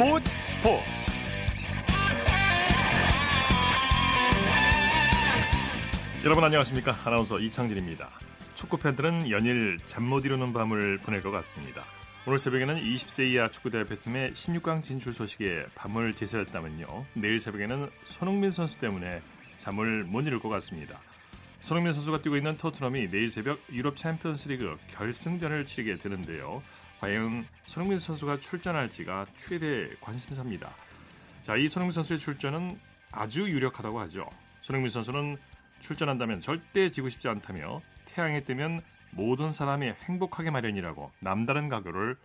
스포츠 스포츠. 여러분 안녕하십니까? 아나운서 이창진입니다. 축구 팬들은 연일 잠 못 이루는 밤을 보낼 것 같습니다. 오늘 새벽에는 20세 이하 축구 대표팀의 16강 진출 소식에 밤을 제설했다면요. 내일 새벽에는 손흥민 선수 때문에 잠을 못 이룰 것 같습니다. 손흥민 선수가 뛰고 있는 토트넘이 내일 새벽 유럽 챔피언스리그 결승전을 치르게 되는데요 과연 손흥민 선수가 출전할지가 최대 관심사입니다. 자, 이 손흥민 선수의 출전은 아주 유력하다고 하죠. 손흥민 선수는 출전한다면 절대 지고 싶지 않다며 태양에 뜨면 모든 사람이 행복하게 마련이라고 남다른 각오를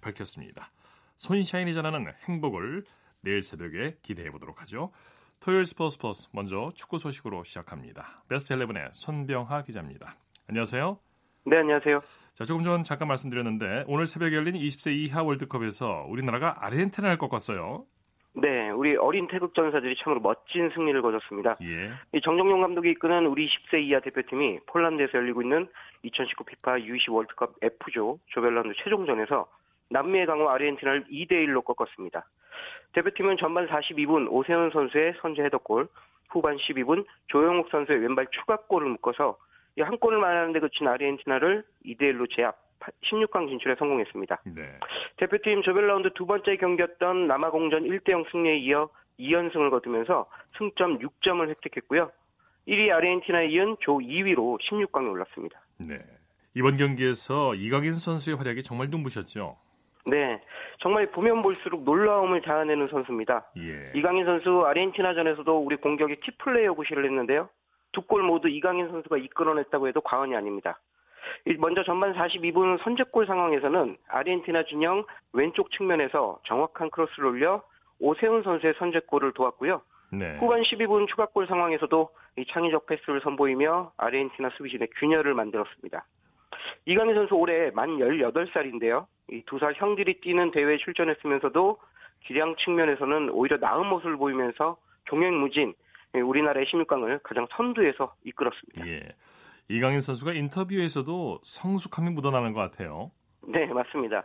밝혔습니다. 손샤인이 전하는 행복을 내일 새벽에 기대해 보도록 하죠. 토요일 스포츠 플러스 먼저 축구 소식으로 시작합니다. 베스트 11의 손병하 기자입니다. 안녕하세요. 네, 안녕하세요. 자, 조금 전 잠깐 말씀드렸는데 오늘 새벽에 열린 20세 이하 월드컵에서 우리나라가 아르헨티나를 꺾었어요. 네, 우리 어린 태극 전사들이 참으로 멋진 승리를 거뒀습니다. 예. 이 정정용 감독이 이끄는 우리 10세 이하 대표팀이 폴란드에서 열리고 있는 2019 피파 U20 월드컵 F조 조별라운드 최종전에서 남미의 강호 아르헨티나를 2대 1로 꺾었습니다. 대표팀은 전반 42분 오세훈 선수의 선제 헤더골, 후반 12분 조영욱 선수의 왼발 추가골을 묶어서 한 골을 만하는데 그친 아르헨티나를 2대 1로 제압 16강 진출에 성공했습니다. 네. 대표팀 조별 라운드 두 번째 경기였던 남아공전 1대 0 승리에 이어 2연승을 거두면서 승점 6점을 획득했고요. 1위 아르헨티나에 이은 조 2위로 16강에 올랐습니다. 네. 이번 경기에서 이강인 선수의 활약이 정말 눈부셨죠. 네, 정말 보면 볼수록 놀라움을 자아내는 선수입니다. 예. 이강인 선수 아르헨티나전에서도 우리 공격의 키플레이어 구실을 했는데요. 두 골 모두 이강인 선수가 이끌어냈다고 해도 과언이 아닙니다. 먼저 전반 42분 선제골 상황에서는 아르헨티나 진영 왼쪽 측면에서 정확한 크로스를 올려 오세훈 선수의 선제골을 도왔고요. 네. 후반 12분 추가골 상황에서도 이 창의적 패스를 선보이며 아르헨티나 수비진의 균열을 만들었습니다. 이강인 선수 올해 만 18살인데요. 이 두 살 형들이 뛰는 대회에 출전했으면서도 기량 측면에서는 오히려 나은 모습을 보이면서 예, 우리나라의 16강을 가장 선두에서 이끌었습니다. 예. 이강인 선수가 인터뷰에서도 성숙함이 묻어나는 것 같아요. 네, 맞습니다.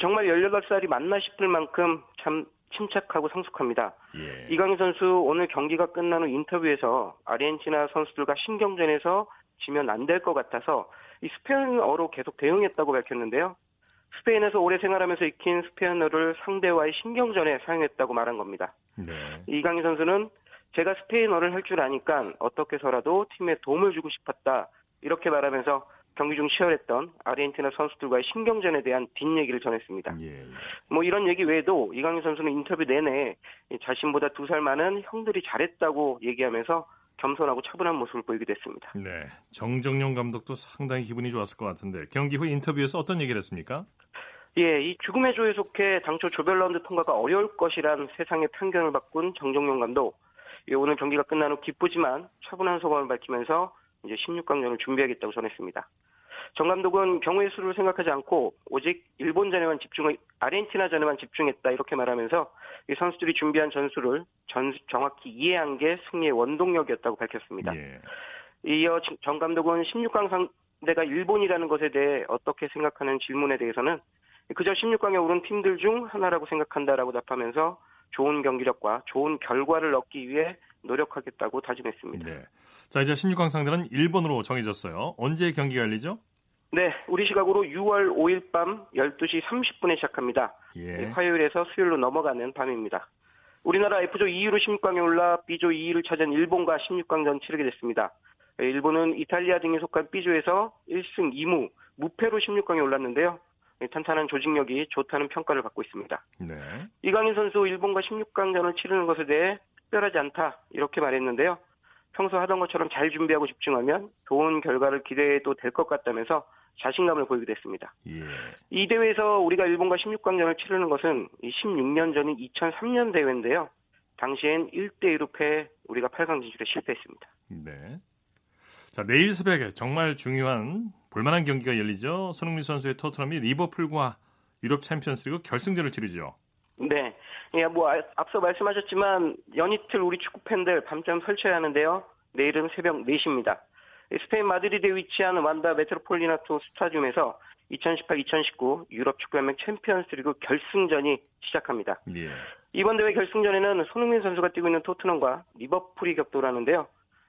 정말 18살이 맞나 싶을 만큼 참 침착하고 성숙합니다. 예. 이강인 선수 오늘 경기가 끝난 후 인터뷰에서 아르헨티나 선수들과 신경전에서 지면 안 될 것 같아서 이 스페인어로 계속 대응했다고 밝혔는데요. 스페인에서 오래 생활하면서 익힌 스페인어를 상대와의 신경전에 사용했다고 말한 겁니다. 네. 이강인 선수는 제가 스페인어를 할 줄 아니까 어떻게 해서라도 팀에 도움을 주고 싶었다. 이렇게 말하면서 경기 중 치열했던 아르헨티나 선수들과의 신경전에 대한 뒷얘기를 전했습니다. 예, 예. 뭐 이런 얘기 외에도 이강인 선수는 인터뷰 내내 자신보다 두 살 많은 형들이 잘했다고 얘기하면서 겸손하고 차분한 모습을 보이게 됐습니다. 네, 정정용 감독도 상당히 기분이 좋았을 것 같은데 경기 후 인터뷰에서 어떤 얘기를 했습니까? 예, 이 죽음의 조에 속해 당초 조별 라운드 통과가 어려울 것이란 세상의 편견을 바꾼 정정용 감독. 예, 오늘 경기가 끝난 후 기쁘지만 차분한 소감을 밝히면서 이제 16강전을 준비하겠다고 전했습니다. 정 감독은 경우의 수를 생각하지 않고 오직 일본전에만 집중, 아르헨티나전에만 집중했다 이렇게 말하면서 이 선수들이 준비한 전술을 전, 정확히 이해한 게 승리의 원동력이었다고 밝혔습니다. 예. 이어 정 감독은 16강 상대가 일본이라는 것에 대해 어떻게 생각하는 질문에 대해서는 그저 16강에 오른 팀들 중 하나라고 생각한다라고 답하면서 좋은 경기력과 좋은 결과를 얻기 위해 노력하겠다고 다짐했습니다. 네. 자, 이제 16강 상대는 일본으로 정해졌어요. 언제 경기가 열리죠? 네, 우리 시각으로 6월 5일 밤 12시 30분에 시작합니다. 예. 화요일에서 수요일로 넘어가는 밤입니다. 우리나라 F조 2위로 16강에 올라 B조 2위를 찾은 일본과 16강전 치르게 됐습니다. 일본은 이탈리아 등에 속한 B조에서 1승 2무, 무패로 16강에 올랐는데요. 탄탄한 조직력이 좋다는 평가를 받고 있습니다. 네. 이강인 선수 일본과 16강전을 치르는 것에 대해 특별하지 않다 이렇게 말했는데요. 평소 하던 것처럼 잘 준비하고 집중하면 좋은 결과를 기대해도 될 것 같다면서 자신감을 보이게 됐습니다. 예. 이 대회에서 우리가 일본과 16강전을 치르는 것은 16년 전인 2003년 대회인데요. 당시엔 1대1로 패 우리가 8강 진출에 실패했습니다. 네. 자, 내일 새벽에 정말 중요한 볼만한 경기가 열리죠. 손흥민 선수의 토트넘이 리버풀과 유럽 챔피언스리그 결승전을 치르죠. 네. 예, 뭐 앞서 말씀하셨지만 연이틀 우리 축구 팬들 밤잠 설쳐야 하는데요. 내일은 새벽 4시입니다. 스페인 마드리드에 위치한 완다 메트로폴리나토 스타디움에서 2018-2019 유럽 축구연맹 챔피언스리그 결승전이 시작합니다. 예. 이번 대회 결승전에는 손흥민 선수가 뛰고 있는 토트넘과 리버풀이 격돌 하는데요.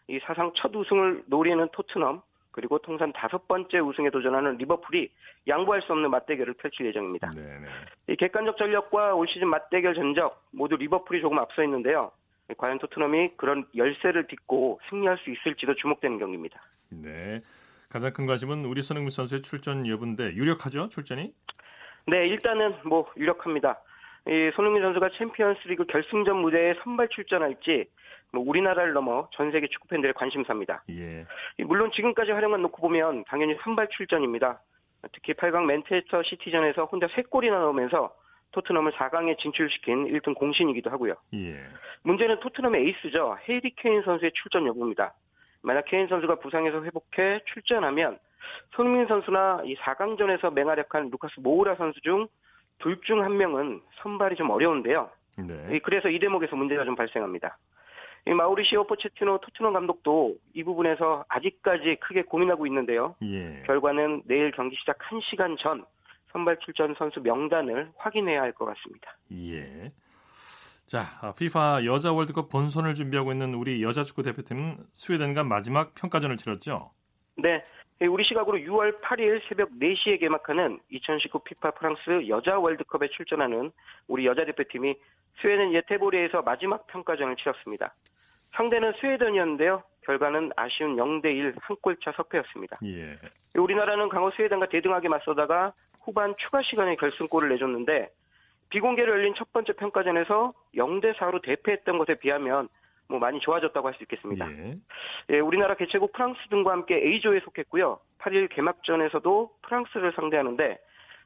이 사상 첫 우승을 노리는 토트넘 그리고 통산 다섯 번째 우승에 도전하는 리버풀이 양보할 수 없는 맞대결을 펼칠 예정입니다. 네네. 이 객관적 전력과 올 시즌 맞대결 전적 모두 리버풀이 조금 앞서 있는데요. 과연 토트넘이 그런 열세를 딛고 승리할 수 있을지도 주목되는 경기입니다. 네. 가장 큰 관심은 우리 손흥민 선수의 출전 여부인데 유력하죠 출전이? 네, 일단은 뭐 유력합니다. 이 손흥민 선수가 챔피언스리그 결승전 무대에 선발 출전할지 뭐 우리나라를 넘어 전 세계 축구 팬들의 관심사입니다. 예. 물론 지금까지 활용만 놓고 보면 당연히 선발 출전입니다. 특히 8강 맨체스터 시티전에서 혼자 3골이나 넣으면서 토트넘을 4강에 진출시킨 1등 공신이기도 하고요. 예. 문제는 토트넘의 에이스죠. 헤이리 케인 선수의 출전 여부입니다. 만약 케인 선수가 부상에서 회복해 출전하면 손흥민 선수나 이 4강전에서 맹활약한 루카스 모우라 선수 중 둘 중 한 명은 선발이 좀 어려운데요. 네. 그래서 이 대목에서 문제가 좀 발생합니다. 이 마우리시오 포체티노 토트넘 감독도 이 부분에서 아직까지 크게 고민하고 있는데요. 예. 결과는 내일 경기 시작 1시간 전 선발 출전 선수 명단을 확인해야 할 것 같습니다. 예. 자, FIFA 여자 월드컵 본선을 준비하고 있는 우리 여자 축구 대표팀은 스웨덴과 마지막 평가전을 치렀죠. 네. 우리 시각으로 6월 8일 새벽 4시에 개막하는 2019 피파 프랑스 여자 월드컵에 출전하는 우리 여자 대표팀이 스웨덴 예테보리에서 마지막 평가전을 치렀습니다. 상대는 스웨덴이었는데요. 결과는 아쉬운 0대1 한 골차 석패였습니다. 예. 우리나라는 강호 스웨덴과 대등하게 맞서다가 후반 추가 시간에 결승골을 내줬는데 비공개로 열린 첫 번째 평가전에서 0대 4로 대패했던 것에 비하면 뭐 많이 좋아졌다고 할 수 있겠습니다. 예. 예, 우리나라 개최국 프랑스 등과 함께 A조에 속했고요. 8일 개막전에서도 프랑스를 상대하는데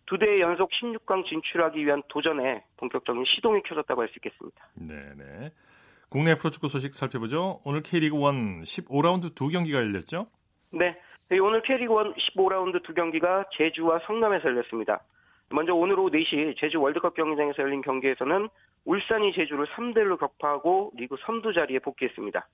두 대회 연속 16강 진출하기 위한 도전에 본격적인 시동이 켜졌다고 할 수 있겠습니다. 네, 네. 국내 프로축구 소식 살펴보죠. 오늘 K리그 1 15라운드 두 경기가 열렸죠? 네. 오늘 K리그 1 15라운드 두 경기가 제주와 성남에서 열렸습니다. 먼저 오늘 오후 4시 제주 월드컵 경기장에서 열린 경기에서는 울산이 제주를 3대1로 격파하고 리그 선두 자리에 복귀했습니다.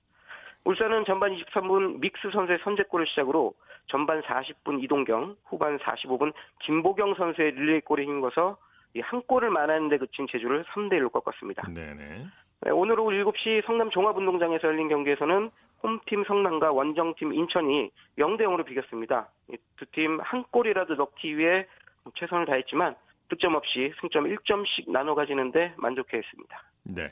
울산은 전반 23분 믹스 선수의 선제골을 시작으로 전반 40분 이동경, 후반 45분 김보경 선수의 릴레이골에 힘입어서 한 골을 만하는 데 그친 제주를 3대1로 꺾었습니다. 네네. 네, 오늘 오후 7시 성남 종합운동장에서 열린 경기에서는 홈팀 성남과 원정팀 인천이 0대 0으로 비겼습니다. 두 팀 한 골이라도 넣기 위해 최선을 다했지만 득점 없이 승점 1점씩 나눠 가지는데 만족해했습니다. 네.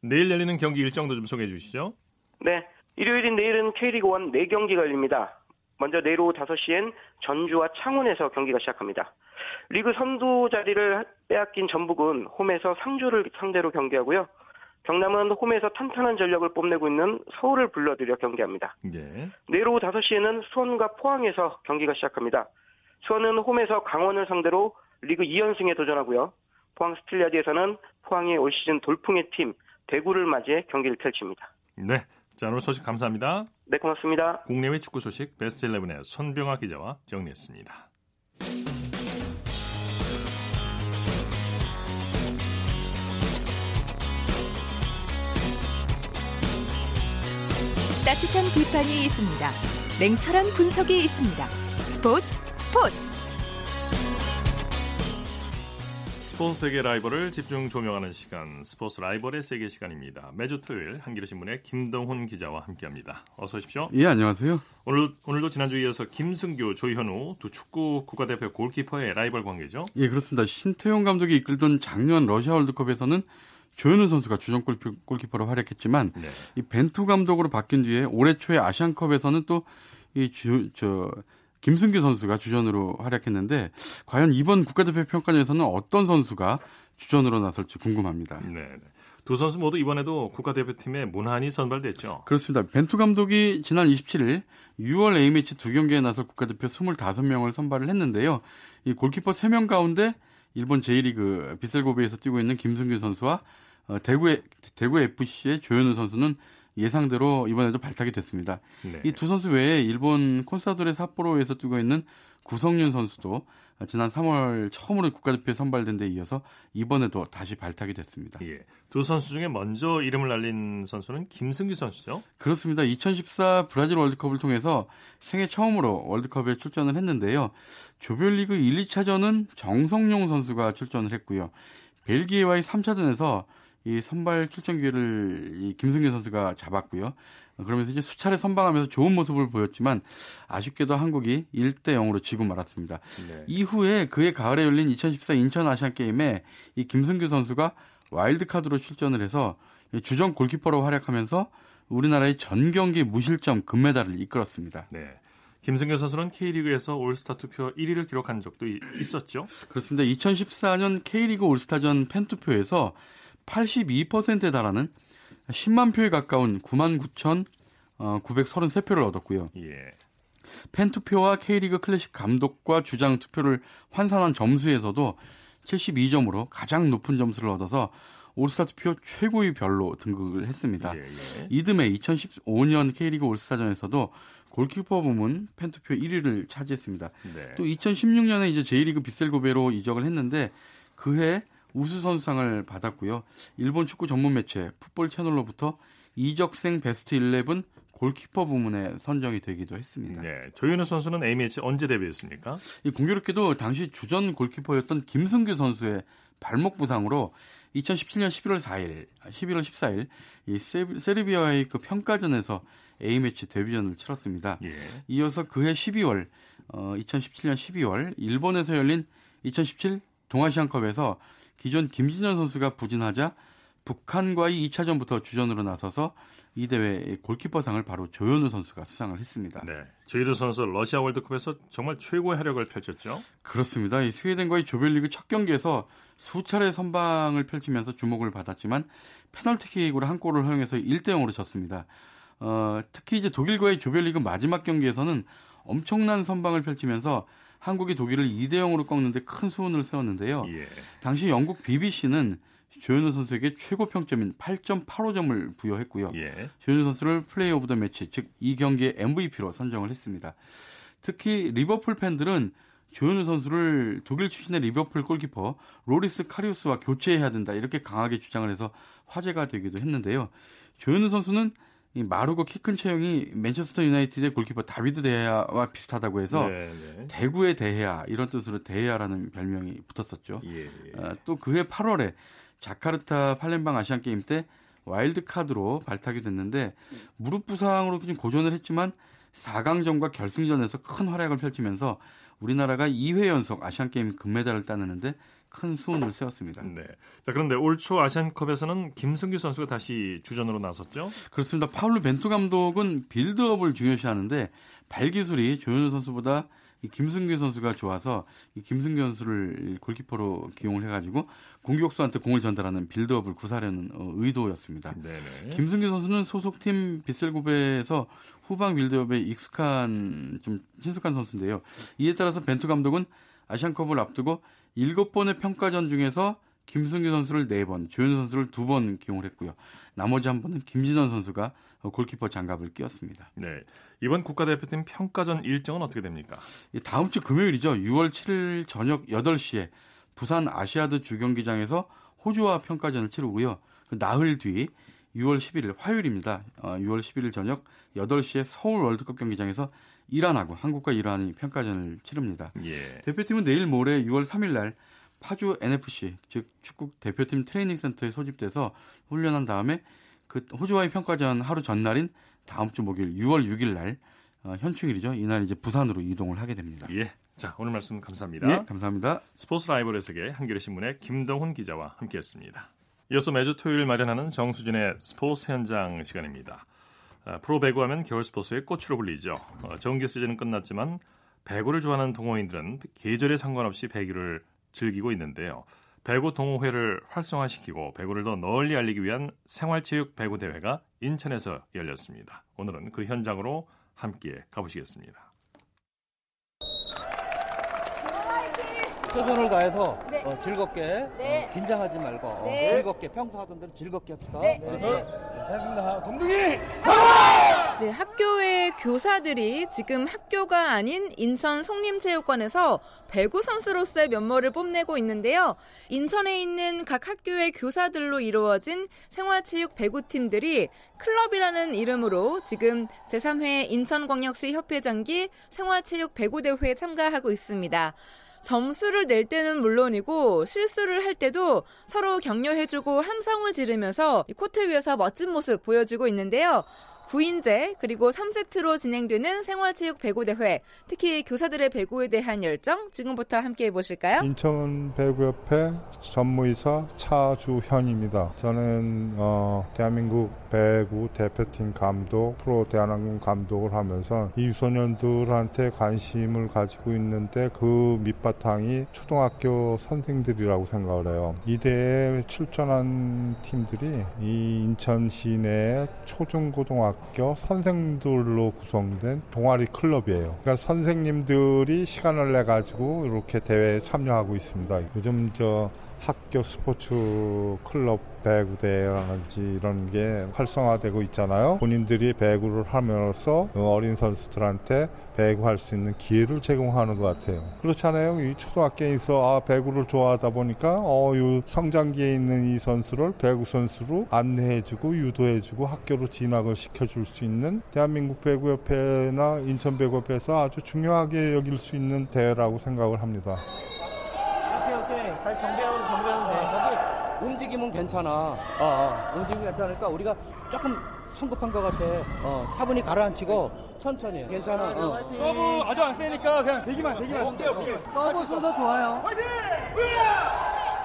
내일 열리는 경기 일정도 좀 소개해 주시죠. 네. 일요일인 내일은 K리그 1 4경기가 열립니다. 먼저 내일 오후 5시엔 전주와 창원에서 경기가 시작합니다. 리그 선두 자리를 빼앗긴 전북은 홈에서 상주를 상대로 경기하고요. 경남은 홈에서 탄탄한 전력을 뽐내고 있는 서울을 불러들여 경기합니다. 네. 내일 오후 5시에는 수원과 포항에서 경기가 시작합니다. 수원은 홈에서 강원을 상대로 리그 2연승에 도전하고요. 포항 스틸야드에서는 포항의 올 시즌 돌풍의 팀 대구를 맞이해 경기를 펼칩니다. 네. 자, 오늘 소식 감사합니다. 네, 고맙습니다. 국내외 축구 소식 베스트 11의 손병하 기자와 정리했습니다. 따뜻한 비판이 있습니다. 냉철한 분석이 있습니다. 스포츠 스포츠 스포츠 세계 라이벌을 집중 조명하는 시간 스포츠 라이벌의 세계 시간입니다. 매주 토요일 한겨레 신문의 김동훈 기자와 함께합니다. 어서 오십시오. 예, 안녕하세요. 오늘 오늘도 지난주에 이어서 김승규, 조현우 두 축구 국가대표 골키퍼의 라이벌 관계죠? 예, 그렇습니다. 신태용 감독이 이끌던 작년 러시아 월드컵에서는 조현우 선수가 주전 골키퍼로 활약했지만 네. 이 벤투 감독으로 바뀐 뒤에 올해 초에 아시안컵에서는 또 이 저 김승규 선수가 주전으로 활약했는데 과연 이번 국가대표 평가전에서는 어떤 선수가 주전으로 나설지 궁금합니다. 네. 네. 두 선수 모두 이번에도 국가대표팀에 무난히 선발됐죠. 그렇습니다. 벤투 감독이 지난 27일 6월 A매치 두 경기에 나설 국가대표 25명을 선발을 했는데요. 이 골키퍼 3명 가운데 일본 제1리그 비셀고비에서 뛰고 있는 김승규 선수와 어, 대구의 대구 FC의 조현우 선수는 예상대로 이번에도 발탁이 됐습니다. 네. 이두 선수 외에 일본 콘사도레 삿포로에서 뛰고 있는 구성윤 선수도 지난 3월 처음으로 국가대표에 선발된 데 이어서 이번에도 다시 발탁이 됐습니다. 예. 두 선수 중에 먼저 이름을 날린 선수는 김승기 선수죠? 그렇습니다. 2014 브라질 월드컵을 통해서 생애 처음으로 월드컵에 출전을 했는데요. 조별리그 1, 2차전은 정성룡 선수가 출전을 했고요. 벨기에와의 3차전에서 이 선발 출전 기회를 이 김승규 선수가 잡았고요. 그러면서 이제 수차례 선방하면서 좋은 모습을 보였지만 아쉽게도 한국이 1대 0으로 지고 말았습니다. 네. 이후에 그해 가을에 열린 2014 인천 아시안 게임에 이 김승규 선수가 와일드 카드로 출전을 해서 주전 골키퍼로 활약하면서 우리나라의 전 경기 무실점 금메달을 이끌었습니다. 네. 김승규 선수는 K리그에서 올스타 투표 1위를 기록한 적도 있었죠. 그렇습니다. 2014년 K리그 올스타전 팬투표에서 82%에 달하는 10만 표에 가까운 9만 9천 어, 933표를 얻었고요. 예. 팬 투표와 K리그 클래식 감독과 주장 투표를 환산한 점수에서도 72점으로 가장 높은 점수를 얻어서 올스타 투표 최고의 별로 등극을 했습니다. 예, 예. 이듬해 2015년 K리그 올스타전에서도 골키퍼 부문 팬투표 1위를 차지했습니다. 네. 또 2016년에 이제 J리그 비셀고베로 이적을 했는데 그해 우수 선수상을 받았고요. 일본 축구 전문 매체 풋볼 채널로부터 이적생 베스트 11 골키퍼 부문에 선정이 되기도 했습니다. 네, 조윤우 선수는 A매치 언제 데뷔했습니까? 이 공교롭게도 당시 주전 골키퍼였던 김승규 선수의 발목 부상으로 2017년 11월 4일, 11월 14일 이 세르비아의 그 평가전에서 A매치 데뷔전을 치렀습니다. 예. 이어서 그해 12월, 어, 2017년 12월 일본에서 열린 2017 동아시안컵에서 기존 김진현 선수가 부진하자 북한과의 2차전부터 주전으로 나서서 이 대회 골키퍼상을 바로 조현우 선수가 수상을 했습니다. 네. 조현우 선수 러시아 월드컵에서 정말 최고의 활약을 펼쳤죠. 그렇습니다. 이 스웨덴과의 조별리그 첫 경기에서 수차례 선방을 펼치면서 주목을 받았지만 페널티킥으로 한 골을 허용해서 1대 0으로 졌습니다. 어, 특히 이제 독일과의 조별리그 마지막 경기에서는 엄청난 선방을 펼치면서 한국이 독일을 2대 0으로 꺾는데 큰 수훈을 세웠는데요. 예. 당시 영국 BBC는 조현우 선수에게 최고 평점인 8.85점을 부여했고요. 예. 조현우 선수를 player of the match, 즉 이 경기의 MVP로 선정을 했습니다. 특히 리버풀 팬들은 조현우 선수를 독일 출신의 리버풀 골키퍼 로리스 카리우스와 교체해야 된다 이렇게 강하게 주장을 해서 화제가 되기도 했는데요. 조현우 선수는 이 마르고 키 큰 체형이 맨체스터 유나이티드의 골키퍼 다비드 데헤아와 비슷하다고 해서 네, 네. 대구의 데헤아 이런 뜻으로 대헤아라는 별명이 붙었었죠. 예, 예. 어, 또 그해 8월에 자카르타 팔렘방 아시안 게임 때 와일드 카드로 발탁이 됐는데 무릎 부상으로 좀 고전을 했지만 4강전과 결승전에서 큰 활약을 펼치면서 우리나라가 2회 연속 아시안 게임 금메달을 따내는데 큰 수훈을 세웠습니다. 네. 자, 그런데 올 초 아시안컵에서는 김승규 선수가 다시 주전으로 나섰죠? 그렇습니다. 파울루 벤투 감독은 빌드업을 중요시하는데 발기술이 조현우 선수보다 이 김승규 선수가 좋아서 이 김승규 선수를 골키퍼로 기용을 해가지고 공격수한테 공을 전달하는 빌드업을 구사하려는 어, 의도였습니다. 네네. 김승규 선수는 소속팀 비셀고베에서 후방 빌드업에 익숙한 좀 친숙한 선수인데요. 이에 따라서 벤투 감독은 아시안컵을 앞두고 7번의 평가전 중에서 김승규 선수를 4번, 조현우 선수를 2번 기용을 했고요. 나머지 한 번은 김진원 선수가 골키퍼 장갑을 끼웠습니다. 네. 이번 국가대표팀 평가전 일정은 어떻게 됩니까? 다음 주 금요일이죠. 6월 7일 저녁 8시에 부산 아시아드 주경기장에서 호주와 평가전을 치르고요. 그 나흘 뒤 6월 11일 화요일입니다. 6월 어, 11일 저녁 8시에 서울 월드컵 경기장에서 이란하고 한국과 이란이 평가전을 치릅니다. 예. 대표팀은 내일 모레 6월 3일 날 파주 NFC 즉 축구 대표팀 트레이닝 센터에 소집돼서 훈련한 다음에 그 호주와의 평가전 하루 전날인 다음 주 목요일 6월 6일 날 어, 현충일이죠. 이날 이제 부산으로 이동을 하게 됩니다. 예. 자, 오늘 말씀 감사합니다. 네, 감사합니다. 스포츠 라이벌의 세계 한겨레 신문의 김동훈 기자와 함께했습니다. 이어서 매주 토요일 마련하는 정수진의 스포츠 현장 시간입니다. 아, 프로 배구 하면 겨울 스포츠의 꽃으로 불리죠. 어, 정규 시즌은 끝났지만 배구를 좋아하는 동호인들은 계절에 상관없이 배구를 즐기고 있는데요. 배구 동호회를 활성화시키고 배구를 더 널리 알리기 위한 생활체육 배구 대회가 인천에서 열렸습니다. 오늘은 그 현장으로 함께 가보시겠습니다. 최선을 다해서 네. 어, 즐겁게 네. 어, 긴장하지 말고 어, 네. 즐겁게 평소 하던 대로 즐겁게 합시다. 네. 동둥이 가라! 네, 학교의 교사들이 지금 학교가 아닌 인천 송림체육관에서 배구 선수로서의 면모를 뽐내고 있는데요. 인천에 있는 각 학교의 교사들로 이루어진 생활체육 배구팀들이 클럽이라는 이름으로 지금 제3회 인천광역시 협회장기 생활체육 배구대회에 참가하고 있습니다. 점수를 낼 때는 물론이고 실수를 할 때도 서로 격려해주고 함성을 지르면서 코트 위에서 멋진 모습 보여주고 있는데요. 9인제 그리고 3세트로 진행되는 생활체육 배구대회 특히 교사들의 배구에 대한 열정 지금부터 함께 해보실까요? 인천 배구협회 전무이사 차주현입니다. 저는 어, 대한민국 배구 대표팀 감독, 프로 대한항공 감독을 하면서 이 유소년들한테 관심을 가지고 있는데 그 밑바탕이 초등학교 선생들이라고 생각을 해요. 이 대회에 출전한 팀들이 이 인천 시내 초중고등학교 선생들로 구성된 동아리 클럽이에요. 그러니까 선생님들이 시간을 내 가지고 이렇게 대회에 참여하고 있습니다. 요즘 저 학교 스포츠 클럽 배구대회라든지 이런 게 활성화되고 있잖아요. 본인들이 배구를 함으로써 어린 선수들한테 배구할 수 있는 기회를 제공하는 것 같아요. 그렇잖아요. 이 초등학교에 서 아, 배구를 좋아하다 보니까 어, 이 성장기에 있는 이 선수를 배구 선수로 안내해주고 유도해주고 학교로 진학을 시켜줄 수 있는 대한민국 배구협회나 인천배구협회에서 아주 중요하게 여길 수 있는 대회라고 생각을 합니다. 오케이 오케이 잘 정비하고 정비하면 돼. 움직임은 괜찮아. 어, 어. 움직임이 괜찮으니까 우리가 조금 성급한 것 같아. 어, 차분히 가라앉히고 천천히. 괜찮아. 어. 서브 아주 안 세니까 그냥 대기만 대기만. 오케이 오케이. 서브 순서 좋아요. 화이팅!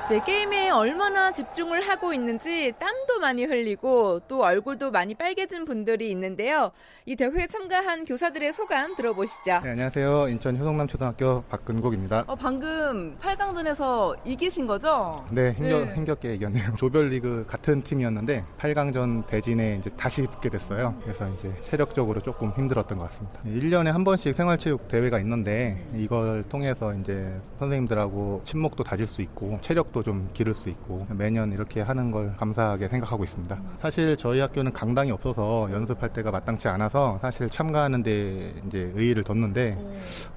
네, 게임에 얼마나 집중을 하고 있는지 땀도 많이 흘리고 또 얼굴도 많이 빨개진 분들이 있는데요. 이 대회에 참가한 교사들의 소감 들어보시죠. 네, 안녕하세요. 인천 효성남 초등학교 박근국입니다. 어, 방금 8강전에서 이기신 거죠? 네, 힘겹, 네. 힘겹 게 이겼네요. 조별리그 같은 팀이었는데 8강전 대진에 이제 다시 붙게 됐어요. 그래서 이제 체력적으로 조금 힘들었던 것 같습니다. 1년에 한 번씩 생활체육 대회가 있는데 이걸 통해서 이제 선생님들하고 친목도 다질 수 있고 체력도 좀 기를 수 있고 매년 이렇게 하는 걸 감사하게 생각하고 있습니다. 사실 저희 학교는 강당이 없어서 연습할 때가 마땅치 않아서 사실 참가하는데 이제 의의를 뒀는데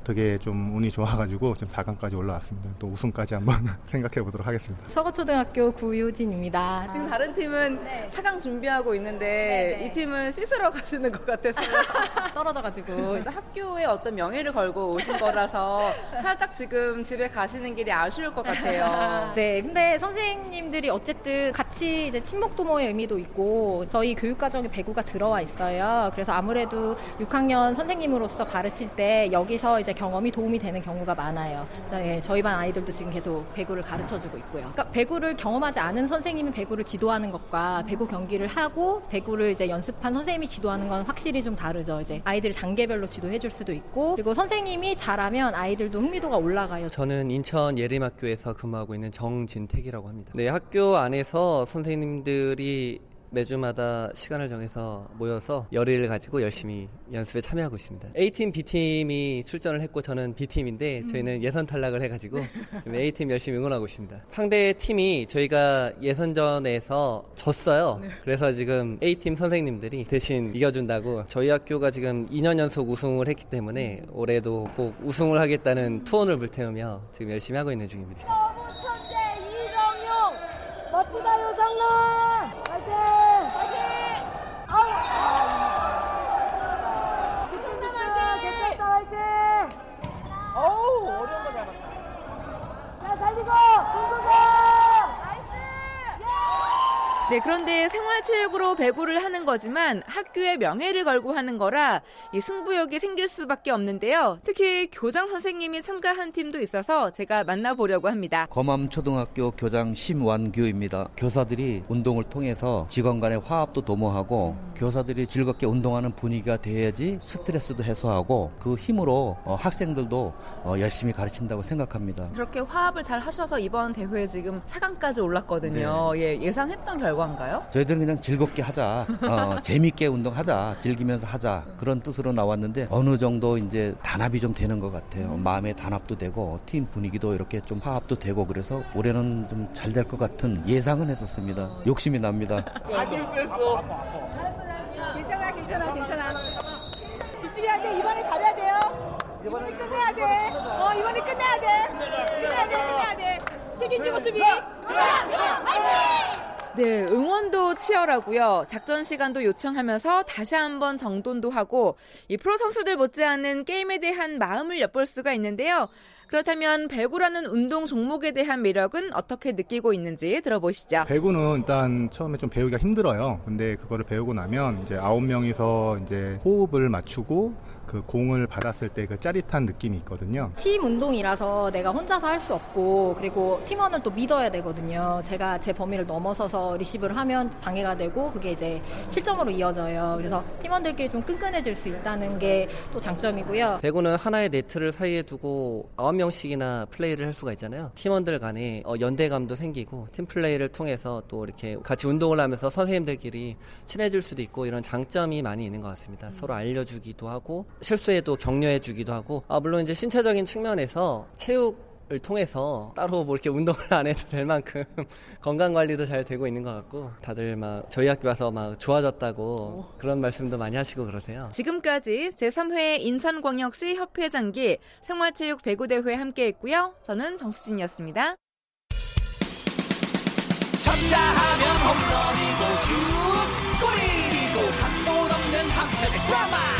되게 좀 운이 좋아가지고 지금 4강까지 올라왔습니다. 또 우승까지 한번 생각해 보도록 하겠습니다. 서거초등학교 구효진입니다. 지금 다른 팀은 4강 준비하고 있는데 네네. 이 팀은 씻으러 가시는 것 같았어요. 떨어져가지고 학교에 어떤 명예를 걸고 오신 거라서 살짝 지금 집에 가시는 길이 아쉬울 것 같아요. 네, 근데 선생님들이 어쨌든 같이 이제 친목 도모의 의미도 있고 저희 교육 과정에 배구가 들어와 있어요. 그래서 아무래도 6학년 선생님으로서 가르칠 때 여기서 이제 경험이 도움이 되는 경우가 많아요. 예, 저희 반 아이들도 지금 계속 배구를 가르쳐 주고 있고요. 그러니까 배구를 경험하지 않은 선생님이 배구를 지도하는 것과 배구 경기를 하고 배구를 이제 연습한 선생님이 지도하는 건 확실히 좀 다르죠. 이제 아이들 단계별로 지도해 줄 수도 있고 그리고 선생님이 잘하면 아이들도 흥미도가 올라가요. 저는 인천 예림학교에서 근무하고 있는 정 진택이라고 합니다. 네, 학교 안에서 선생님들이 매주마다 시간을 정해서 모여서 열의를 가지고 열심히 연습에 참여하고 있습니다. A팀, B팀이 출전을 했고 저는 B팀인데 저희는 예선 탈락을 해가지고 지금 A팀 열심히 응원하고 있습니다. 상대 팀이 저희가 예선전에서 졌어요. 그래서 지금 A팀 선생님들이 대신 이겨준다고 저희 학교가 지금 2년 연속 우승을 했기 때문에 올해도 꼭 우승을 하겠다는 투혼을 불태우며 지금 열심히 하고 있는 중입니다. 천재 이정용 멋지다 요상남 화이팅 화이팅 아우 괜찮다 화이팅 어우 어려운 거 잡았다. 자 살리고 동동아 나이스 네, 그런데 생활체육으로 배구를 하는 거지만 학교의 명예를 걸고 하는 거라 이 승부욕이 생길 수밖에 없는데요. 특히 교장 선생님이 참가한 팀도 있어서 제가 만나보려고 합니다. 검암초등학교 교장 심완규입니다. 교사들이 운동을 통해서 직원 간의 화합도 도모하고 교사들이 즐겁게 운동하는 분위기가 돼야지 스트레스도 해소하고 그 힘으로 어, 학생들도 어, 열심히 가르친다고 생각합니다. 그렇게 화합을 잘 하셔서 이번 대회에 지금 4강까지 올랐거든요. 예, 예상했던 결과 인가요? 저희들은 그냥 즐겁게 하자, 어, 재밌게 운동하자, 즐기면서 하자 그런 뜻으로 나왔는데 어느 정도 이제 단합이 좀 되는 것 같아요. 마음의 단합도 되고 팀 분위기도 이렇게 좀 화합도 되고 그래서 올해는 좀 잘 될 것 같은 예상은 했었습니다. 욕심이 납니다. 다 실수했어. 잘했어 잘했어 괜찮아 괜찮아 괜찮아 열심히 해야 돼. 이번에 잘해야 돼요. 이번에 끝내야 돼. 어, 이번에 끝내야 돼. 끝내야 돼, 끝내야 돼. 책임지고 수비. 네, 응원도 치열하고요. 작전 시간도 요청하면서 다시 한번 정돈도 하고 이 프로 선수들 못지않은 게임에 대한 마음을 엿볼 수가 있는데요. 그렇다면 배구라는 운동 종목에 대한 매력은 어떻게 느끼고 있는지 들어보시죠. 배구는 일단 처음에 좀 배우기가 힘들어요. 근데 그거를 배우고 나면 이제 아홉 명이서 이제 호흡을 맞추고 그 공을 받았을 때 그 짜릿한 느낌이 있거든요. 팀 운동이라서 내가 혼자서 할 수 없고 그리고 팀원을 또 믿어야 되거든요. 제가 제 범위를 넘어서서 리시브를 하면 방해가 되고 그게 이제 실점으로 이어져요. 그래서 팀원들끼리 좀 끈끈해질 수 있다는 게 또 장점이고요. 배구는 하나의 네트를 사이에 두고 9명씩이나 플레이를 할 수가 있잖아요. 팀원들 간에 어, 연대감도 생기고 팀 플레이를 통해서 또 이렇게 같이 운동을 하면서 선생님들끼리 친해질 수도 있고 이런 장점이 많이 있는 것 같습니다. 서로 알려주기도 하고 실수에도 격려해주기도 하고 아, 물론 이제 신체적인 측면에서 체육 을 통해서 따로 뭐 이렇게 운동을 안 해도 될 만큼 건강 관리도 잘 되고 있는 것 같고 다들 막 저희 학교 와서 막 좋아졌다고 그런 말씀도 많이 하시고 그러세요. 지금까지 제3회 인천광역시 협회장기 생활체육 배구대회 함께했고요. 저는 정수진이었습니다. 쳤다 하면 홈런이고 슛 골이고 각본 없는 한편의 드라마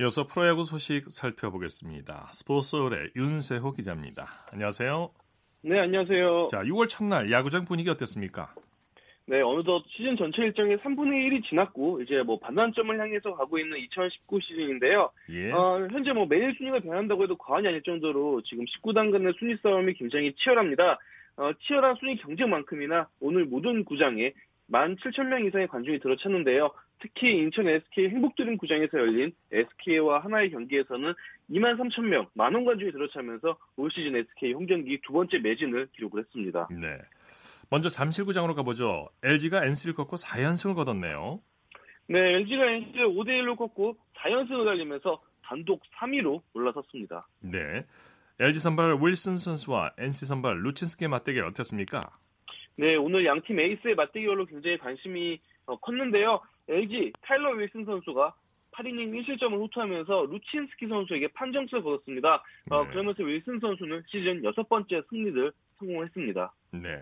이어서 프로야구 소식 살펴보겠습니다. 스포츠홀의 윤세호 기자입니다. 안녕하세요. 네, 안녕하세요. 자, 6월 첫날 야구장 분위기 어땠습니까? 네, 어느덧 시즌 전체 일정의 3분의 1이 지났고 이제 뭐 반환점을 향해서 가고 있는 2019 시즌인데요. 예. 어, 현재 뭐 매일 순위가 변한다고 해도 과언이 아닐 정도로 지금 19단 간의 순위 싸움이 굉장히 치열합니다. 어, 치열한 순위 경쟁만큼이나 오늘 모든 구장에 17,000명 이상의 관중이 들어찼는데요. 특히 인천 SK 행복드림 구장에서 열린 SK와 하나의 경기에서는 2만 3천 명, 만원 관중이 들어차면서 올 시즌 SK 홈 경기 두 번째 매진을 기록을 했습니다. 네. 먼저 잠실구장으로 가보죠. LG가 NC를 꺾고 4연승을 거뒀네요. 네, LG가 NC를 5대1로 꺾고 4연승을 달리면서 단독 3위로 올라섰습니다. 네. LG 선발 윌슨 선수와 NC 선발 루친스키의 맞대결 어땠습니까? 네, 오늘 양팀 에이스의 맞대결로 굉장히 관심이 어, 컸는데요. LG 타일러 윌슨 선수가 8이닝 1실점을 호투하면서 루친스키 선수에게 판정수를 거뒀습니다. 어, 네. 그러면서 윌슨 선수는 시즌 여섯 번째 승리를 성공했습니다. 네.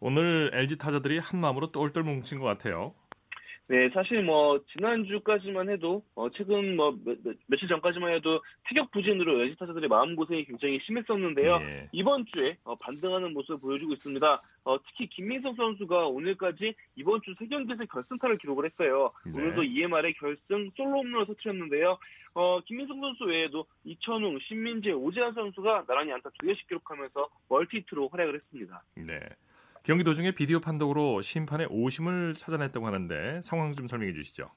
오늘 LG 타자들이 한 마음으로 똘똘 뭉친 것 같아요. 네, 사실 뭐 지난주까지만 해도 어, 최근 뭐 며, 며, 며칠 전까지만 해도 타격 부진으로 LG 타자들의 마음 고생이 굉장히 심했었는데요. 예. 이번 주에 어, 반등하는 모습을 보여주고 있습니다. 어, 특히 김민석 선수가 오늘까지 이번 주 세 경기에서 결승타를 기록을 했어요. 네. 오늘도 EMR의 결승 솔로 홈런을 터뜨렸는데요. 어, 김민석 선수 외에도 이천웅, 신민재, 오재환 선수가 나란히 안타 두 개씩 기록하면서 멀티히트로 활약을 했습니다. 네. 경기 도중에 비디오 판독으로 심판의 오심을 찾아냈다고 하는데 상황 좀 설명해 주시죠.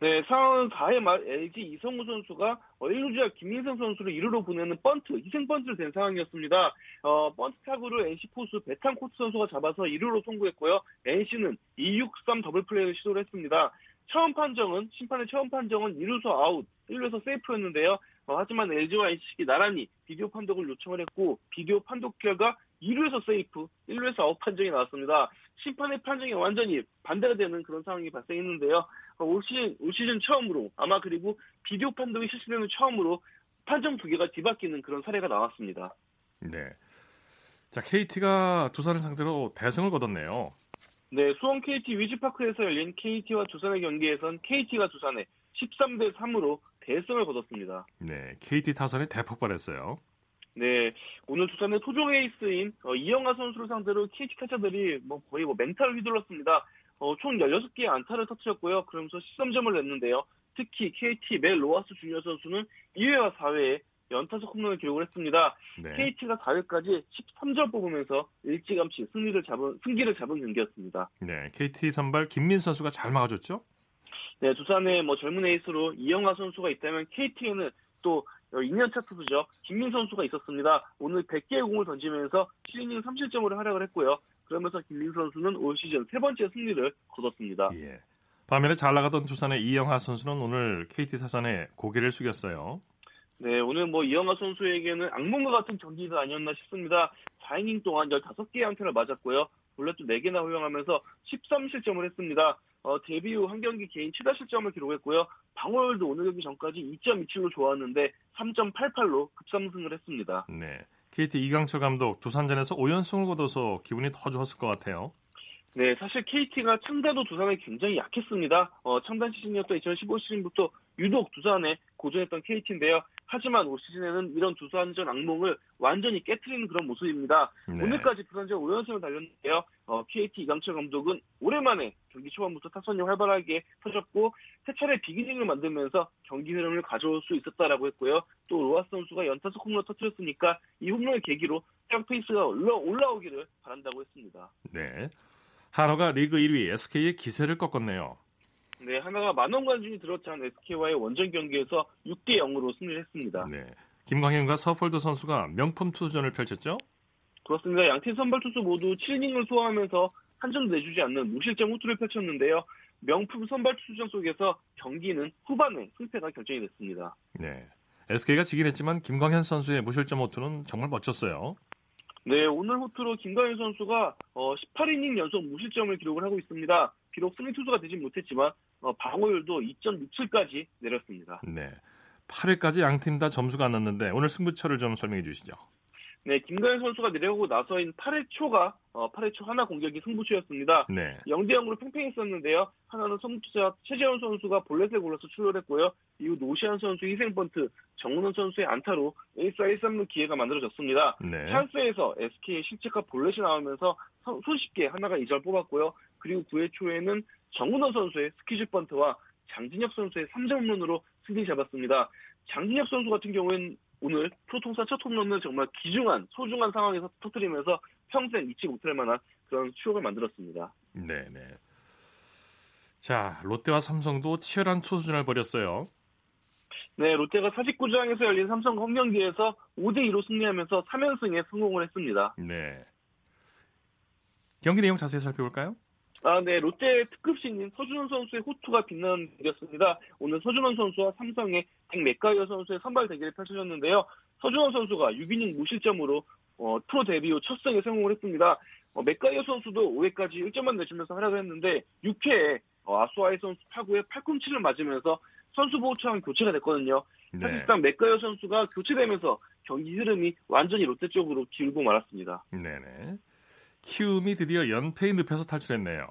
네, 상황은 4회 말 LG 이성우 선수가 1루주자 김민성 선수를 1루로 보내는 번트, 희생 번트를 댄 상황이었습니다. 어, 번트 타구를 NC 포수 베탄코트 선수가 잡아서 1루로 송구했고요. NC는 2-6-3 더블 플레이를 시도를 했습니다. 처음 판정은, 심판의 처음 판정은 1루수 아웃, 1루에서 세이프였는데요. 어, 하지만 LG와 NC가 나란히 비디오 판독을 요청을 했고, 비디오 판독 결과 2루에서 세이프, 1루에서 아웃 판정이 나왔습니다. 심판의 판정이 완전히 반대가 되는 그런 상황이 발생했는데요. 어, 올 시즌, 올 시즌 처음으로 아마 그리고 비디오 판독이 실시되는 처음으로 판정 두 개가 뒤바뀌는 그런 사례가 나왔습니다. 네. 자, KT가 두산을 상대로 대승을 거뒀네요. 네, 수원 KT 위즈파크에서 열린 KT와 두산의 경기에선 KT가 두산에 13대 3으로 대승을 거뒀습니다. 네, KT 타선이 대폭발했어요. 네, 오늘 두산의 토종 에이스인 어, 이영하 선수를 상대로 KT 타자들이 뭐 거의 뭐 맹타를 휘둘렀습니다. 어, 총 16개의 안타를 터뜨렸고요. 그러면서 13점을 냈는데요. 특히 KT 멜 로하스 주니어 선수는 2회와 4회에 연타석 홈런을 기록을 했습니다. 네. KT가 4회까지 13점 뽑으면서 일찌감치 승리를 잡은 승기를 잡은 경기였습니다. 네, KT 선발 김민 선수가 잘 막아줬죠? 네, 두산의 뭐 젊은 에이스로 이영하 선수가 있다면 KT에는 또 2년차 투수죠. 김민 선수가 있었습니다. 오늘 100개의 공을 던지면서 7이닝 3실점으로 활약을 했고요. 그러면서 김민 선수는 올 시즌 세 번째 승리를 거뒀습니다. 예. 반면에 잘 나가던 두산의 이영하 선수는 오늘 KT 타산에 고개를 숙였어요. 네, 오늘 뭐 이영하 선수에게는 악몽과 같은 경기가 아니었나 싶습니다. 4이닝 동안 15개의 안타를 맞았고요. 볼넷도 4개나 허용하면서 13실점을 했습니다. 어, 데뷔 후 한 경기 개인 최다 실점을 기록했고요. 방어율도 오늘 경기 전까지 2.27로 좋았는데 3.88로 급상승을 했습니다. 네. KT 이강철 감독 두산전에서 5연승을 거둬서 기분이 더 좋았을 것 같아요. 네, 사실 KT가 창단도 두산에 굉장히 약했습니다. 어, 창단 시즌이었던 2015 시즌부터 유독 두산에 고전했던 KT인데요. 하지만 올 시즌에는 이런 두산전 악몽을 완전히 깨트리는 그런 모습입니다. 네. 오늘까지 두산전 5연승을 달렸는데요. 어, KT 이강철 감독은 오랜만에 경기 초반부터 타선이 활발하게 터졌고 세 차례 빅 이닝을 만들면서 경기 흐름을 가져올 수 있었다라고 했고요. 또 로하스 선수가 연타석 홈런 터뜨렸으니까 이 홈런을 계기로 태 페이스가 올라, 올라오기를 바란다고 했습니다. 네. 한화가 리그 1위 SK의 기세를 꺾었네요. 네, 한화가 만원 관중이 들어찬 SK와의 원정 경기에서 6대 0으로 승리를 했습니다. 네. 김광현과 서폴드 선수가 명품 투수전을 펼쳤죠? 그렇습니다. 양팀 선발 투수 모두 7이닝을 소화하면서 한 점도 내주지 않는 무실점 호투를 펼쳤는데요. 명품 선발 투수전 속에서 경기는 후반에 승패가 결정이 됐습니다. 네. SK가 지긴 했지만 김광현 선수의 무실점 호투는 정말 멋졌어요. 네, 오늘 호투로 김광현 선수가 어, 18이닝 연속 무실점을 기록을 하고 있습니다. 비록 승리 투수가 되진 못했지만 어, 방어율도 2.67까지 내렸습니다. 네. 8회까지 양팀 다 점수가 안 났는데 오늘 승부처를 좀 설명해 주시죠. 네, 김광현 선수가 내려오고 나서인 8회 초가 어, 8회 초 한화 공격이 승부처였습니다. 네. 0대 0으로 팽팽했었는데요. 한화는 선두 타자 최재훈 선수가 볼넷을 골라서 출루했고요. 이후 노시환 선수 희생 번트, 정은원 선수의 안타로 1사 1, 3루 기회가 만들어졌습니다. 네. 찬스에서 SK의 실책과 볼넷이 나오면서 손쉽게 한화가 2점 뽑았고요. 그리고 9회 초에는 정은원 선수의 스퀴즈 번트와 장진혁 선수의 3점 홈런으로 승리 잡았습니다. 장진혁 선수 같은 경우에는 오늘 프로통사 첫 홈런은 정말 귀중한 소중한 상황에서 터뜨리면서 평생 잊지 못할 만한 그런 추억을 만들었습니다. 네네. 자 롯데와 삼성도 치열한 투수전을 벌였어요. 네, 롯데가 49장에서 열린 삼성 홈 경기에서 5대 2로 승리하면서 3연승에 성공을 했습니다. 네. 경기 내용 자세히 살펴볼까요? 아, 네. 롯데 특급 신인 서준원 선수의 호투가 빛나는 경기였습니다. 오늘 서준원 선수와 삼성의 덱 맥과이어 선수의 선발 대결이 펼쳐졌는데요. 서준원 선수가 6이닝 무실점으로 어, 프로 데뷔 후 첫 승에 성공을 했습니다. 어, 맥과이어 선수도 5회까지 1점만 내주면서 활약을 했는데 6회에 어, 아수아헤 선수 타구에 팔꿈치를 맞으면서 선수 보호차 교체가 됐거든요. 네. 사실상 맥과이어 선수가 교체되면서 경기 흐름이 완전히 롯데 쪽으로 기울고 말았습니다. 네네. 키움이 드디어 연패에 늪에서 탈출했네요.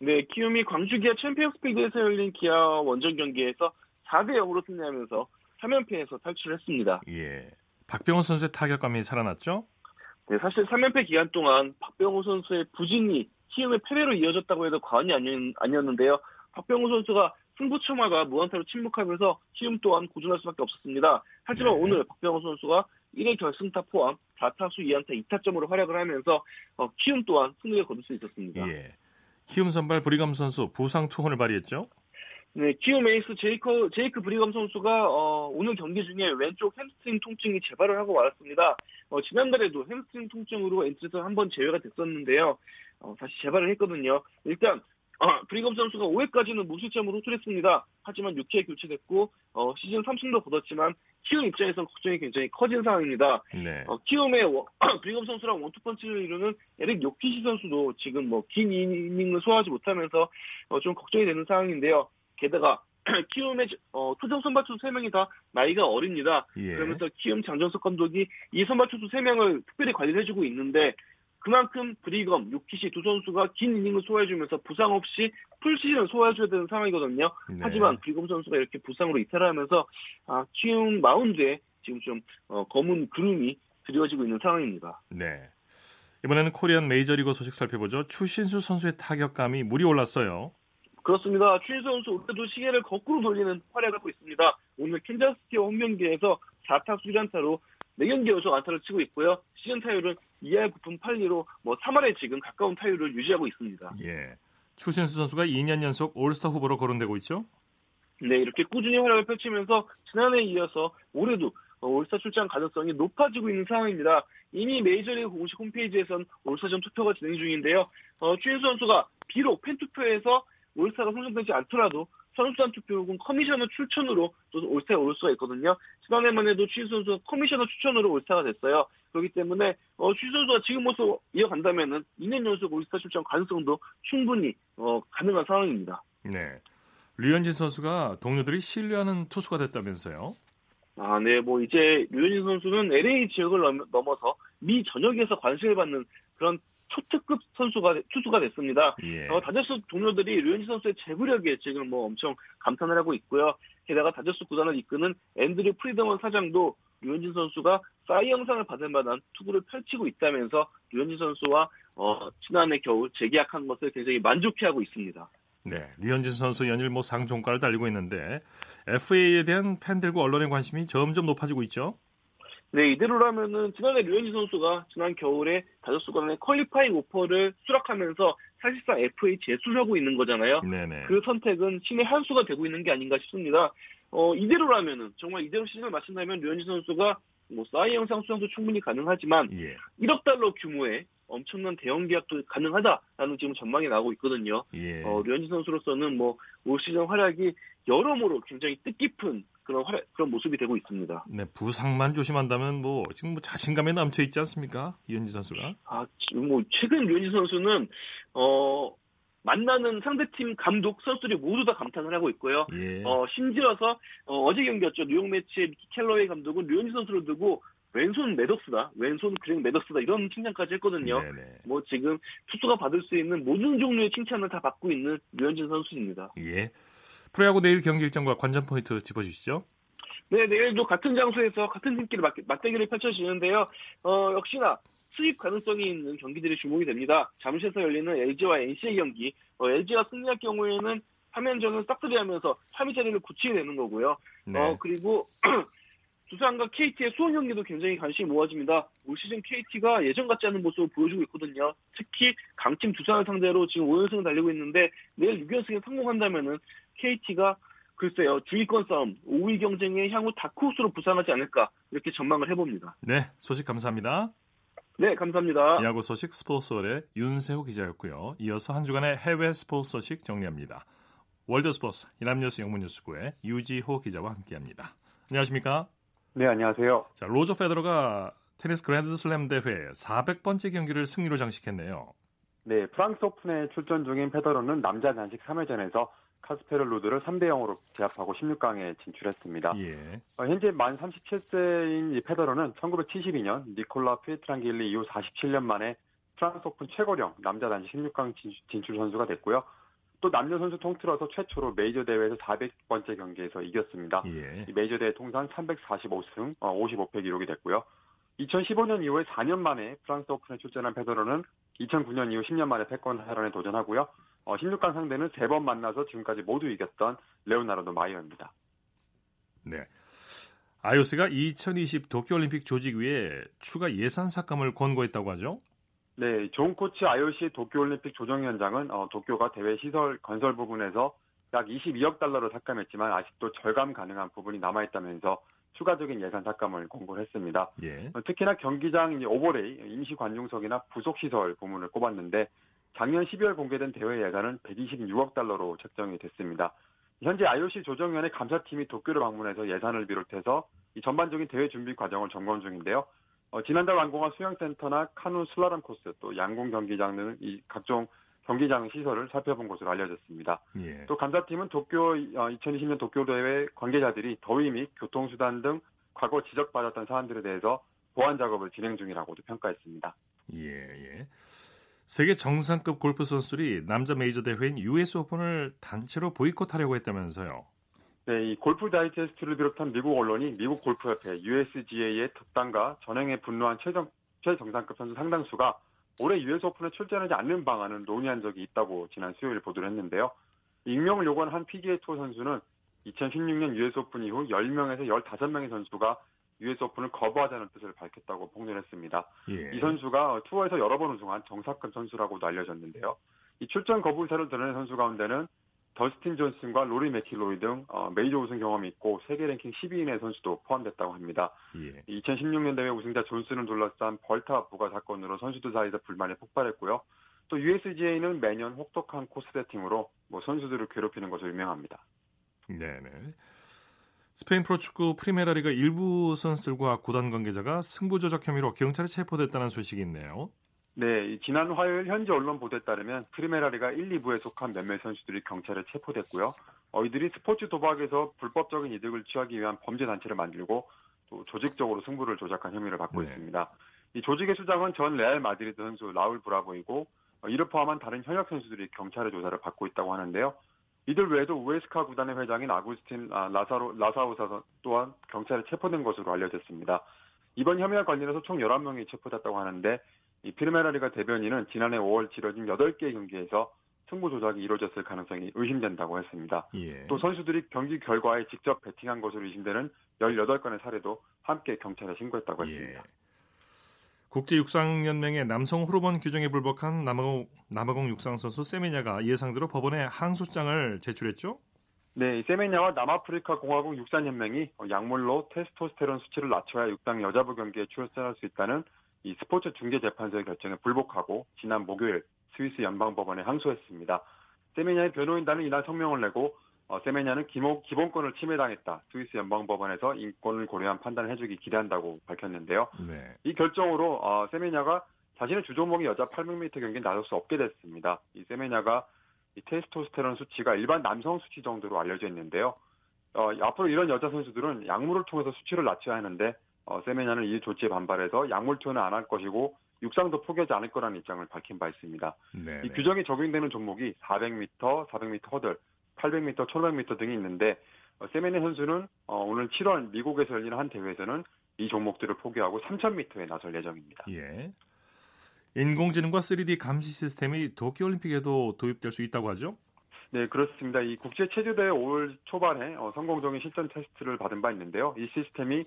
네, 키움이 광주 기아 챔피언스필드에서 열린 기아 원정 경기에서 4대 0으로 승리하면서 3연패에서 탈출했습니다. 예. 박병호 선수의 타격감이 살아났죠? 네, 사실 3연패 기간 동안 박병호 선수의 부진이 키움의 패배로 이어졌다고 해도 과언이 아니었는데요. 박병호 선수가 승부처마다 무안타로 침묵하면서 키움 또한 고전할 수밖에 없었습니다. 하지만 네. 오늘 박병호 선수가 1회 결승타 포함 4타수 2안타 2타점으로 활약을 하면서 어, 키움 또한 승리를 거둘 수 있었습니다. 예. 키움 선발 브리검 선수 부상 투혼을 발휘했죠? 네, 키움 에이스 제이크, 제이크 브리검 선수가 어, 오늘 경기 중에 왼쪽 햄스트링 통증이 재발을 하고 말았습니다. 어, 지난달에도 햄스트링 통증으로 엔트리에서 한번 제외가 됐었는데요. 어, 다시 재발을 했거든요. 일단 어, 브리검 선수가 5회까지는 무실점으로 호투했습니다. 하지만 6회에 교체됐고 어, 시즌 3승도 거뒀지만 키움 입장에서 걱정이 굉장히 커진 상황입니다. 네. 어, 키움의 브리검 선수랑 원투펀치를 이루는 에릭 요키시 선수도 지금 뭐 긴 이닝을 소화하지 못하면서 어, 좀 걱정이 되는 상황인데요. 게다가 키움의 어, 투정 선발투수 3명이 다 나이가 어립니다. 예. 그러면서 키움 장정석 감독이 이 선발투수 3명을 특별히 관리를 해주고 있는데 그만큼 브리검, 유키시 두 선수가 긴 이닝을 소화해주면서 부상 없이 풀시즌을 소화해줘야 되는 상황이거든요. 네. 하지만 브리검 선수가 이렇게 부상으로 이탈하면서 아, 키움 마운드에 지금 좀 어, 검은 구름이 드리워지고 있는 상황입니다. 네. 이번에는 코리안 메이저리그 소식 살펴보죠. 추신수 선수의 타격감이 물이 올랐어요. 그렇습니다. 추신수 선수 올해도 시계를 거꾸로 돌리는 활약을 하고 있습니다. 오늘 캔자스키와 홈경기에서 4타수 1안타로 4경기 연속 안타를 치고 있고요. 시즌 타율은 2할 9푼 8리로 뭐 3할에 지금 가까운 타율을 유지하고 있습니다. 예. 추신수 선수가 2년 연속 올스타 후보로 거론되고 있죠? 네, 이렇게 꾸준히 활약을 펼치면서 지난해에 이어서 올해도 어, 올스타 출장 가능성이 높아지고 있는 상황입니다. 이미 메이저리그 공식 홈페이지에선 올스타전 투표가 진행 중인데요. 어, 추인수 선수가 비록 팬투표에서 올스타가 선정되지 않더라도 선수단 투표 혹은 커미셔너 출천으로 또 올스타에 올 수가 있거든요. 지난해만 해도 추인수 선수가 커미셔너 추천으로 올스타가 됐어요. 그렇기 때문에 어, 추인수 선수가 지금 모습 이어간다면은 2년 연속 올스타 출전 가능성도 충분히 어, 가능한 상황입니다. 네. 류현진 선수가 동료들이 신뢰하는 투수가 됐다면서요? 아, 네, 뭐 이제 류현진 선수는 LA 지역을 넘어서 미 전역에서 관심을 받는 그런 초특급 선수가 투수가 됐습니다. 예. 어, 다저스 동료들이 류현진 선수의 제구력에 지금 뭐 엄청 감탄을 하고 있고요. 게다가 다저스 구단을 이끄는 앤드류 프리드먼 사장도 류현진 선수가 사이 영상을 받을 만한 투구를 펼치고 있다면서 류현진 선수와 어, 지난해 겨울 재계약한 것을 굉장히 만족해하고 있습니다. 네, 류현진 선수 연일 뭐 상종가를 달리고 있는데 FA에 대한 팬들과 언론의 관심이 점점 높아지고 있죠. 네, 이대로라면은 지난해 류현진 선수가 지난 겨울에 다저스 구단의 퀄리파잉 오퍼를 수락하면서 사실상 FA 재수하고 있는 거잖아요. 네네. 그 선택은 신의 한 수가 되고 있는 게 아닌가 싶습니다. 어, 이대로라면은 정말 이대로 시즌을 마친다면 류현진 선수가 뭐 사이 영상 수상도 충분히 가능하지만 예. 1억 달러 규모의 엄청난 대형 계약도 가능하다라는 지금 전망이 나오고 있거든요. 예. 어, 류현진 선수로서는 뭐 올 시즌 활약이 여러모로 굉장히 뜻깊은 그런 활약, 그런 모습이 되고 있습니다. 네, 부상만 조심한다면 뭐 지금 뭐 자신감에 넘쳐 있지 않습니까, 류현진 선수가? 아, 지금 뭐 최근 류현진 선수는 어 만나는 상대팀 감독 선수들이 모두 다 감탄을 하고 있고요. 예. 어, 심지어서 어, 제 경기였죠. 뉴욕 매치의 미키 켈러웨이 감독은 류현진 선수를 두고 왼손 매덕스다, 왼손 그랭 매덕스다 이런 칭찬까지 했거든요. 네네. 뭐 지금 투수가 받을 수 있는 모든 종류의 칭찬을 다 받고 있는 류현진 선수입니다. 예. 프로야구 내일 경기 일정과 관전 포인트 짚어주시죠. 네, 내일도 같은 장소에서 같은 팀끼리 맞 대결이 펼쳐지는데요. 어, 역시나 수입 가능성이 있는 경기들이 주목이 됩니다. 잠실에서 열리는 LG와 NC의 경기, 어, LG가 승리할 경우에는 3연전은 싹쓸이 하면서 3위 자리를 굳히게 되는 거고요. 네. 어, 그리고 두산과 KT의 수원 경기도 굉장히 관심이 모아집니다. 올 시즌 KT가 예전 같지 않은 모습을 보여주고 있거든요. 특히 강팀 두산을 상대로 지금 5연승을 달리고 있는데 내일 6연승에 성공한다면은 KT가 글쎄요 주의권 싸움, 5위 경쟁에 향후 다크호스로 부상하지 않을까 이렇게 전망을 해봅니다. 네, 소식 감사합니다. 네, 감사합니다. 야구 소식 스포츠월의 윤세호 기자였고요. 이어서 한 주간의 해외 스포츠 소식 정리합니다. 월드스포츠 연합뉴스 영문뉴스부의 유지호 기자와 함께합니다. 안녕하십니까? 네, 안녕하세요. 자, 로저 페더러가 테니스 그랜드슬램 대회 400번째 경기를 승리로 장식했네요. 네, 프랑스 오픈에 출전 중인 페더러는 남자 단식 3회전에서 카스페르 루드를 3대 0으로 제압하고 16강에 진출했습니다. 예. 어, 현재 만 37세인 이 페더러는 1972년 니콜라 피에트란젤리 이후 47년 만에 프랑스 오픈 최고령 남자 단식 16강 진출 선수가 됐고요. 또 남녀 선수 통틀어서 최초로 메이저 대회에서 400번째 경기에서 이겼습니다. 예. 메이저 대회 통산 345승, 어, 55패 기록이 됐고요. 2015년 이후에 4년 만에 프랑스 오픈에 출전한 페더러는 2009년 이후 10년 만에 패권 탈환에 도전하고요. 어, 16강 상대는 3번 만나서 지금까지 모두 이겼던 레오나르도 마이어입니다. 네. IOC가 2020 도쿄올림픽 조직 위에 추가 예산 삭감을 권고했다고 하죠? 네, 존 코츠 IOC 도쿄올림픽 조정위원장은 어, 도쿄가 대회 시설 건설 부분에서 약 22억 달러를 삭감했지만 아직도 절감 가능한 부분이 남아있다면서 추가적인 예산 삭감을 권고를 했습니다. 예. 어, 특히나 경기장 overlay, 임시 관중석이나 부속 시설 부문을 꼽았는데 작년 12월 공개된 대회 예산은 126억 달러로 책정이 됐습니다. 현재 IOC 조정위원회 감사팀이 도쿄를 방문해서 예산을 비롯해서 이 전반적인 대회 준비 과정을 점검 중인데요. 어, 지난달 완공한 수영센터나 카누 슬라람 코스 또 양궁 경기장 등 이 각종 경기장 시설을 살펴본 것으로 알려졌습니다. 예. 또 감사팀은 도쿄 어, 2020년 도쿄 대회 관계자들이 더위 및 교통수단 등 과거 지적받았던 사안들에 대해서 보완 작업을 진행 중이라고도 평가했습니다. 예, 예. 세계 정상급 골프 선수들이 남자 메이저 대회인 US 오픈을 단체로 보이콧하려고 했다면서요. 네, 이 골프 다이제스트를 비롯한 미국 언론이 미국 골프협회 USGA의 특단과 전행에 분노한 최정, 최정상급 선수 상당수가 올해 US 오픈에 출전하지 않는 방안을 논의한 적이 있다고 지난 수요일 보도를 했는데요. 익명을 요구한 한 PGA 투어 선수는 2016년 US 오픈 이후 10명에서 15명의 선수가 US 오픈을 거부하자는 뜻을 밝혔다고 폭로했습니다. 예. 이 선수가 투어에서 여러 번 우승한 정상급 선수라고도 알려졌는데요. 이 출전 거부 의사를 드러낸 선수 가운데는 더스틴 존슨과 로리 맥킬로이 등 어, 메이저 우승 경험이 있고 세계 랭킹 1위인의 선수도 포함됐다고 합니다. 예. 2016년 대회 우승자 존슨을 둘러싼 벌타 부과 사건으로 선수들 사이에서 불만이 폭발했고요. 또 USGA는 매년 혹독한 코스 세팅으로 뭐 선수들을 괴롭히는 것으로 유명합니다. 네네. 스페인 프로축구 프리메라리가 일부 선수들과 구단 관계자가 승부 조작 혐의로 경찰에 체포됐다는 소식이 있네요. 네, 지난 화요일 현지 언론 보도에 따르면 프리메라리가 1, 2부에 속한 몇몇 선수들이 경찰에 체포됐고요. 어, 이들이 스포츠 도박에서 불법적인 이득을 취하기 위한 범죄 단체를 만들고 또 조직적으로 승부를 조작한 혐의를 받고 네. 있습니다. 이 조직의 수장은 전 레알 마드리드 선수 라울 브라보이고 어, 이를 포함한 다른 현역 선수들이 경찰의 조사를 받고 있다고 하는데요. 이들 외에도 우에스카 구단의 회장인 아구스틴 아, 라사로, 라사오사 또한 경찰에 체포된 것으로 알려졌습니다. 이번 혐의와 관련해서 총 11명이 체포됐다고 하는데 이 프리메라리가 대변인은 지난해 5월 치러진 8개 경기에서 승부 조작이 이루어졌을 가능성이 의심된다고 했습니다. 예. 또 선수들이 경기 결과에 직접 베팅한 것으로 의심되는 18건의 사례도 함께 경찰에 신고했다고 예. 했습니다. 예. 국제육상연맹의 남성 호르몬 규정에 불복한 남아공, 남아공 육상 선수 세메냐가 예상대로 법원에 항소장을 제출했죠? 네, 세메냐와 남아프리카 공화국 육상연맹이 약물로 테스토스테론 수치를 낮춰야 육상 여자부 경기에 출전할 수 있다는 이 스포츠 중재 재판소의 결정에 불복하고 지난 목요일 스위스 연방법원에 항소했습니다. 세메냐의 변호인단은 이날 성명을 내고 어, 세메냐는 기모, 기본권을 침해당했다. 스위스 연방법원에서 인권을 고려한 판단을 해주기 기대한다고 밝혔는데요. 네. 이 결정으로 어, 세메냐가 자신의 주종목이 여자 800m 경기에 나설 수 없게 됐습니다. 이 세메냐가 이 테스토스테론 수치가 일반 남성 수치 정도로 알려져 있는데요. 어, 앞으로 이런 여자 선수들은 약물을 통해서 수치를 낮춰야 하는데 어, 세메냐는 이 조치에 반발해서 약물 투여는 안 할 것이고 육상도 포기하지 않을 거라는 입장을 밝힌 바 있습니다. 네네. 이 규정이 적용되는 종목이 400m, 400m 허들, 800m, 1500m 등이 있는데 어, 세메네 선수는 어, 오늘 7월 미국에서 열리는 한 대회에서는 이 종목들을 포기하고 3000m에 나설 예정입니다. 예. 인공지능과 3D 감시 시스템이 도쿄올림픽에도 도입될 수 있다고 하죠? 네, 그렇습니다. 이 국제 체조대회 5월 초반에 어, 성공적인 실전 테스트를 받은 바 있는데요. 이 시스템이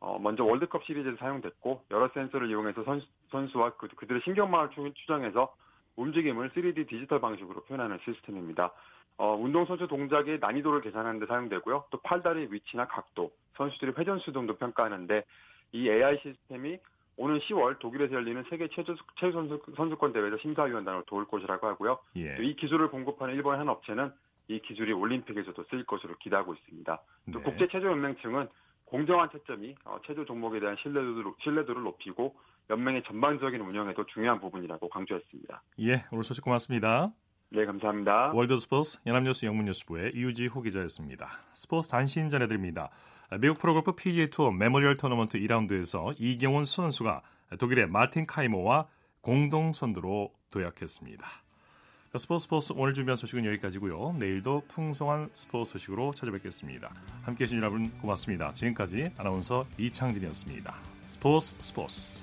어, 먼저 월드컵 시리즈에서 사용됐고 여러 센서를 이용해서 선수, 선수와 그, 그들의 신경망을 추정해서 움직임을 3D 디지털 방식으로 표현하는 시스템입니다. 어, 운동선수 동작의 난이도를 계산하는 데 사용되고요. 또 팔다리 위치나 각도, 선수들의 회전수 등도 평가하는데 이 AI 시스템이 오는 10월 독일에서 열리는 세계 체조, 체조 선수, 선수권 대회에서 심사위원단으로 도울 것이라고 하고요. 예. 이 기술을 공급하는 일본의 한 업체는 이 기술이 올림픽에서도 쓰일 것으로 기대하고 있습니다. 또 네. 국제체조연맹 측은 공정한 채점이 어, 체조 종목에 대한 신뢰도를, 신뢰도를 높이고 연맹의 전반적인 운영에도 중요한 부분이라고 강조했습니다. 예, 오늘 소식 고맙습니다. 네, 감사합니다. 월드스포츠 연합뉴스 영문뉴스부의 유지호 기자였습니다. 스포츠 단신 전해드립니다. 미국 프로골프 PGA 투어 메모리얼 토너먼트 2라운드에서 이경훈 선수가 독일의 마틴 카이머와 공동 선두로 도약했습니다. 스포츠 스포츠 오늘 준비한 소식은 여기까지고요. 내일도 풍성한 스포츠 소식으로 찾아뵙겠습니다. 함께해 주신 여러분 고맙습니다. 지금까지 아나운서 이창진이었습니다. 스포츠 스포츠